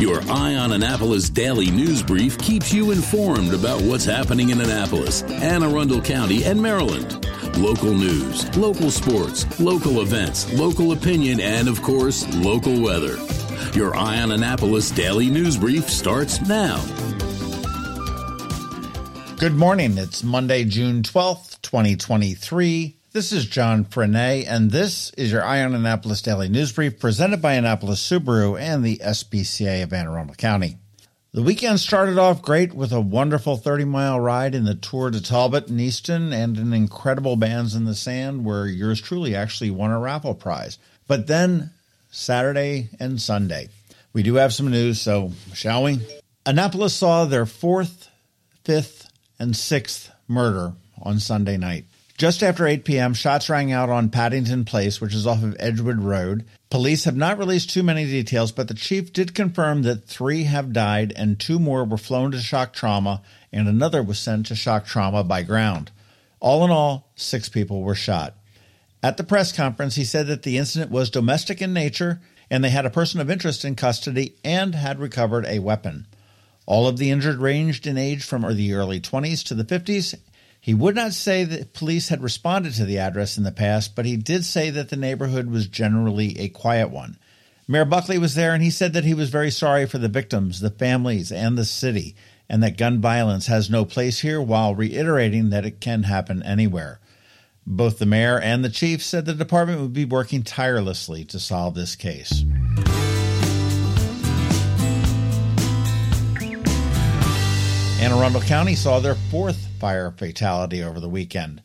Your Eye on Annapolis daily news brief keeps you informed about what's happening in Annapolis, Anne Arundel County, and Maryland. Local news, local sports, local events, local opinion, and of course, local weather. Your Eye on Annapolis daily news brief starts now. Good morning. It's Monday, June 12th, 2023. This is John Frenaye, and this is your Eye on Annapolis Daily News Brief presented by Annapolis Subaru and the SPCA of Anne Arundel County. The weekend started off great with a wonderful 30 mile ride in the Tour de Talbot in Easton and an incredible Bands in the Sand where yours truly actually won a raffle prize. But then Saturday and Sunday, we do have some news, so shall we? Annapolis saw their fourth, fifth, and sixth murder on Sunday night. Just after 8 p.m., shots rang out on Paddington Place, which is off of Edgewood Road. Police have not released too many details, but the chief did confirm that three have died and two more were flown to shock trauma, and another was sent to shock trauma by ground. All in all, six people were shot. At the press conference, he said that the incident was domestic in nature and they had a person of interest in custody and had recovered a weapon. All of the injured ranged in age from the early 20s to the 50s he would not say that police had responded to the address in the past, but he did say that the neighborhood was generally a quiet one. Mayor Buckley was there and he said that he was very sorry for the victims, the families, and the city, and that gun violence has no place here while reiterating that it can happen anywhere. Both the mayor and the chief said the department would be working tirelessly to solve this case. Arundel County saw their fourth fire fatality over the weekend.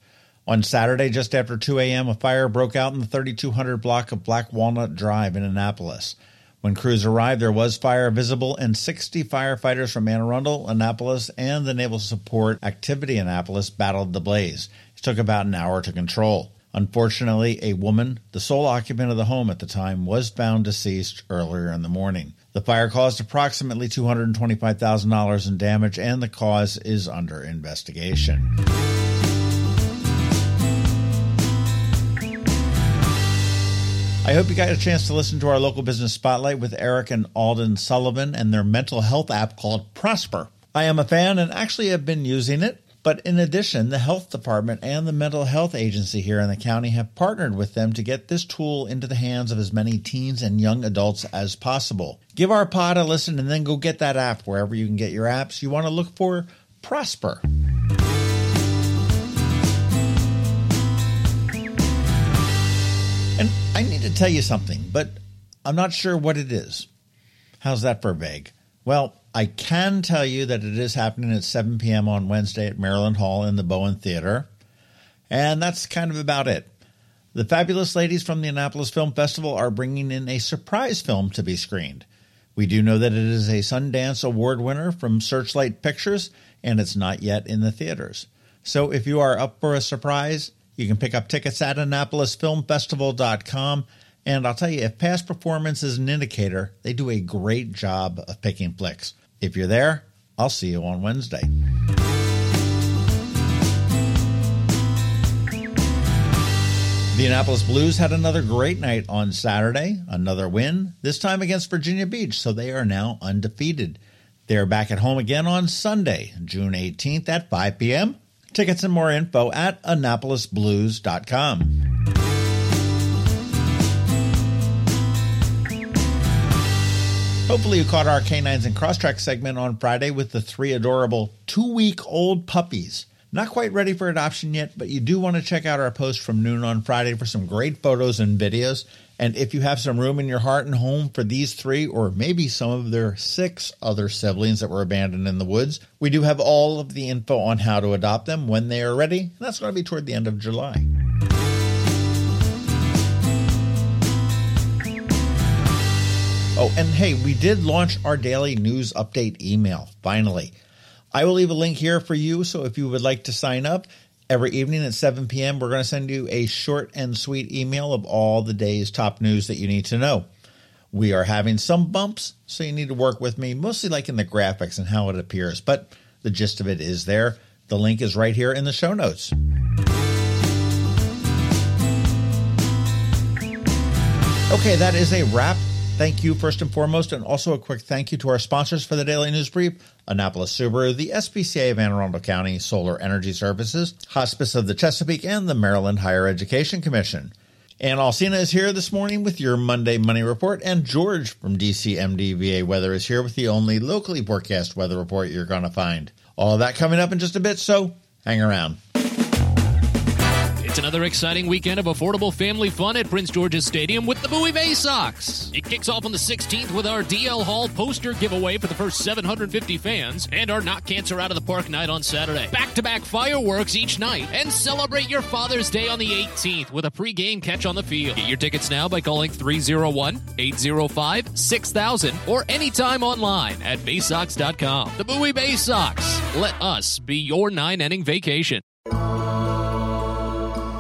On Saturday, just after 2 a.m., a fire broke out in the 3200 block of Black Walnut Drive in Annapolis. When crews arrived, there was fire visible, and 60 firefighters from Anne Arundel, Annapolis, and the Naval Support Activity Annapolis battled the blaze. It took about an hour to control. Unfortunately, a woman, the sole occupant of the home at the time, was found deceased earlier in the morning. The fire caused approximately $225,000 in damage, and the cause is under investigation. I hope you got a chance to listen to our local business spotlight with Eric and Alden Sullivan and their mental health app called Prosper. I am a fan and actually have been using it. But in addition, the health department and the mental health agency here in the county have partnered with them to get this tool into the hands of as many teens and young adults as possible. Give our pod a listen and then go get that app wherever you can get your apps. You want to look for Prosper. And I need to tell you something, but I'm not sure what it is. How's that for vague? Well, I can tell you that it is happening at 7 p.m. on Wednesday at Maryland Hall in the Bowen Theater. And that's kind of about it. The fabulous ladies from the Annapolis Film Festival are bringing in a surprise film to be screened. We do know that it is a Sundance Award winner from Searchlight Pictures, and it's not yet in the theaters. So if you are up for a surprise, you can pick up tickets at AnnapolisFilmFestival.com. And I'll tell you, if past performance is an indicator, they do a great job of picking flicks. If you're there, I'll see you on Wednesday. The Annapolis Blues had another great night on Saturday, another win, this time against Virginia Beach, so they are now undefeated. They are back at home again on Sunday, June 18th at 5 p.m. Tickets and more info at AnnapolisBlues.com. Hopefully, you caught our Canines and Crosstrek segment on Friday with the three adorable two week old puppies. Not quite ready for adoption yet, but you do want to check out our post from noon on Friday for some great photos and videos. And if you have some room in your heart and home for these three, or maybe some of their six other siblings that were abandoned in the woods, we do have all of the info on how to adopt them when they are ready. And that's going to be toward the end of July. Oh, and hey, we did launch our daily news update email, finally. I will leave a link here for you, so if you would like to sign up, every evening at 7 p.m., we're going to send you a short and sweet email of all the day's top news that you need to know. We are having some bumps, so you need to work with me, mostly like in the graphics and how it appears, but the gist of it is there. The link is right here in the show notes. Okay, that is a wrap Thank you first and foremost, and also a quick thank you to our sponsors for the Daily News Brief Annapolis Subaru, the SPCA of Anne Arundel County Solar Energy Services, Hospice of the Chesapeake, and the Maryland Higher Education Commission. Ann Alsina is here this morning with your Monday Money Report, and George from DCMDVA Weather is here with the only locally forecast weather report you're going to find. All that coming up in just a bit, so hang around. It's another exciting weekend of affordable family fun at Prince George's Stadium with the Bowie Bay Sox. It kicks off on the 16th with our DL Hall poster giveaway for the first 750 fans and our Knock Cancer Out of the Park night on Saturday. Back to back fireworks each night and celebrate your Father's Day on the 18th with a pregame catch on the field. Get your tickets now by calling 301 805 6000 or anytime online at baysox.com. The Bowie Bay Sox. Let us be your nine inning vacation.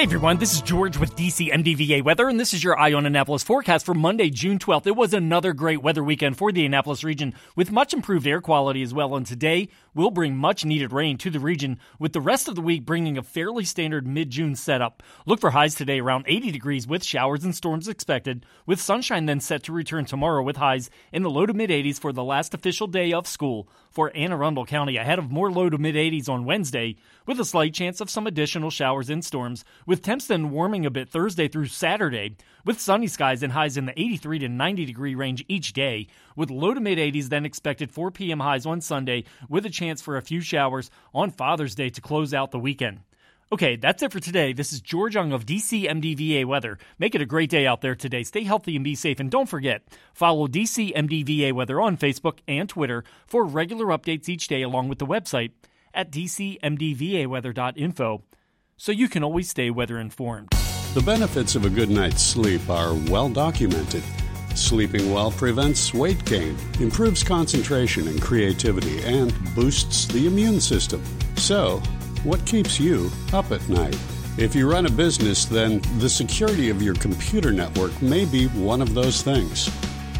Hey everyone, this is George with DC MDVA Weather, and this is your Eye on Annapolis forecast for Monday, June 12th. It was another great weather weekend for the Annapolis region with much improved air quality as well. And today will bring much needed rain to the region, with the rest of the week bringing a fairly standard mid June setup. Look for highs today around 80 degrees with showers and storms expected, with sunshine then set to return tomorrow with highs in the low to mid 80s for the last official day of school for Anne Arundel County, ahead of more low to mid 80s on Wednesday, with a slight chance of some additional showers and storms, with temps then warming a bit Thursday through Saturday, with sunny skies and highs in the 83 to 90 degree range each day, with low to mid 80s then expected 4 p.m. highs on Sunday, with a chance for a few showers on Father's Day to close out the weekend. Okay, that's it for today. This is George Young of DC MDVA Weather. Make it a great day out there today. Stay healthy and be safe. And don't forget, follow DC MDVA Weather on Facebook and Twitter for regular updates each day, along with the website at dcmdvaweather.info so you can always stay weather informed. The benefits of a good night's sleep are well documented. Sleeping well prevents weight gain, improves concentration and creativity, and boosts the immune system. So, what keeps you up at night? If you run a business, then the security of your computer network may be one of those things.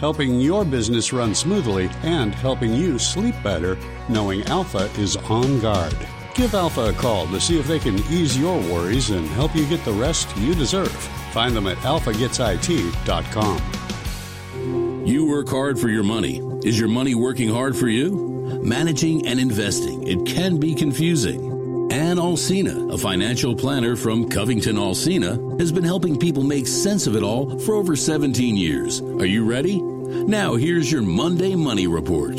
Helping your business run smoothly and helping you sleep better, knowing Alpha is on guard. Give Alpha a call to see if they can ease your worries and help you get the rest you deserve. Find them at alphagetsit.com. You work hard for your money. Is your money working hard for you? Managing and investing, it can be confusing. Ann Alsina, a financial planner from Covington Alsina, has been helping people make sense of it all for over 17 years. Are you ready? Now, here's your Monday Money Report.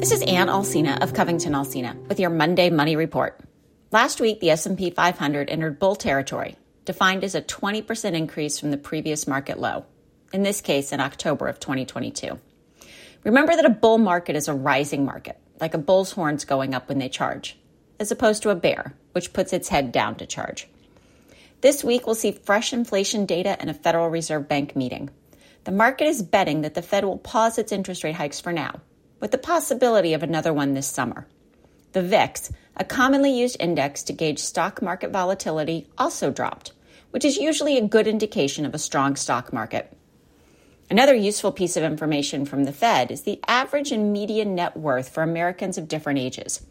This is Ann Alsina of Covington Alsina with your Monday Money Report. Last week, the S&P 500 entered bull territory, defined as a 20% increase from the previous market low, in this case in October of 2022. Remember that a bull market is a rising market, like a bull's horns going up when they charge as opposed to a bear, which puts its head down to charge. This week, we'll see fresh inflation data and a Federal Reserve Bank meeting. The market is betting that the Fed will pause its interest rate hikes for now, with the possibility of another one this summer. The VIX, a commonly used index to gauge stock market volatility, also dropped, which is usually a good indication of a strong stock market. Another useful piece of information from the Fed is the average and median net worth for Americans of different ages.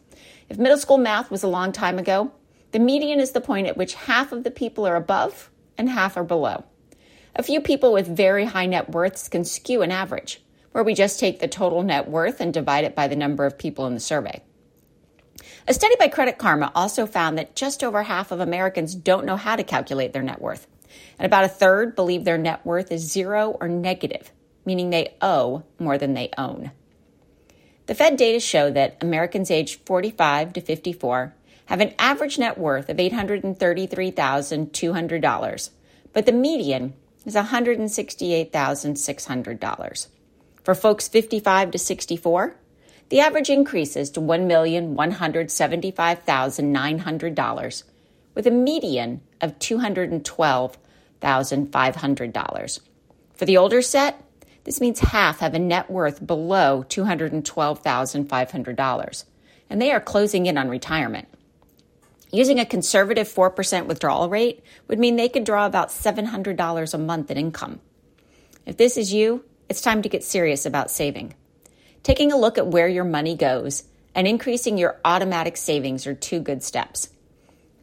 If middle school math was a long time ago, the median is the point at which half of the people are above and half are below. A few people with very high net worths can skew an average, where we just take the total net worth and divide it by the number of people in the survey. A study by Credit Karma also found that just over half of Americans don't know how to calculate their net worth, and about a third believe their net worth is zero or negative, meaning they owe more than they own. The Fed data show that Americans aged 45 to 54 have an average net worth of $833,200, but the median is $168,600. For folks 55 to 64, the average increases to $1,175,900, with a median of $212,500. For the older set, this means half have a net worth below $212,500, and they are closing in on retirement. Using a conservative 4% withdrawal rate would mean they could draw about $700 a month in income. If this is you, it's time to get serious about saving. Taking a look at where your money goes and increasing your automatic savings are two good steps.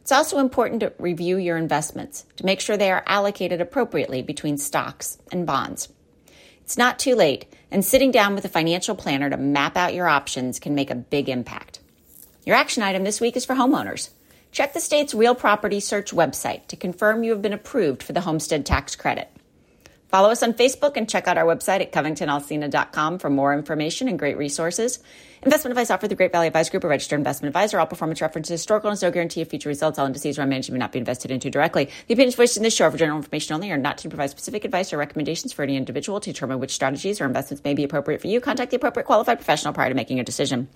It's also important to review your investments to make sure they are allocated appropriately between stocks and bonds. It's not too late, and sitting down with a financial planner to map out your options can make a big impact. Your action item this week is for homeowners. Check the state's real property search website to confirm you have been approved for the homestead tax credit. Follow us on Facebook and check out our website at covingtonalsina.com for more information and great resources. Investment advice offered through Great Valley Advisor Group, a registered investment advisor. All performance references historical and no guarantee of future results. All indices are unmanaged and may not be invested into directly. The opinions voiced in this show are for general information only are not to provide specific advice or recommendations for any individual to determine which strategies or investments may be appropriate for you. Contact the appropriate qualified professional prior to making a decision.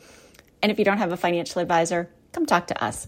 And if you don't have a financial advisor, come talk to us.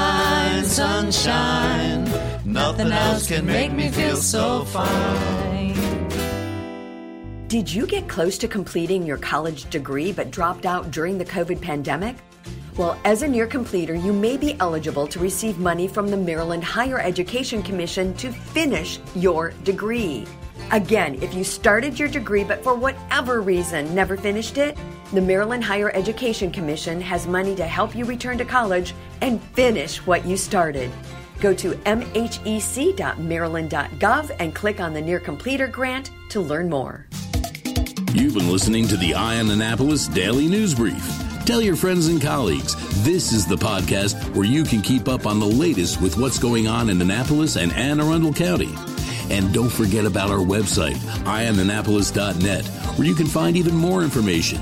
sunshine. Nothing else can make me feel so fine. Did you get close to completing your college degree but dropped out during the COVID pandemic? Well, as a near completer, you may be eligible to receive money from the Maryland Higher Education Commission to finish your degree. Again, if you started your degree but for whatever reason never finished it, the Maryland Higher Education Commission has money to help you return to college and finish what you started. Go to mhec.maryland.gov and click on the Near Completer grant to learn more. You've been listening to the Eye on Annapolis Daily News Brief. Tell your friends and colleagues this is the podcast where you can keep up on the latest with what's going on in Annapolis and Anne Arundel County. And don't forget about our website, eyeonannapolis.net, where you can find even more information.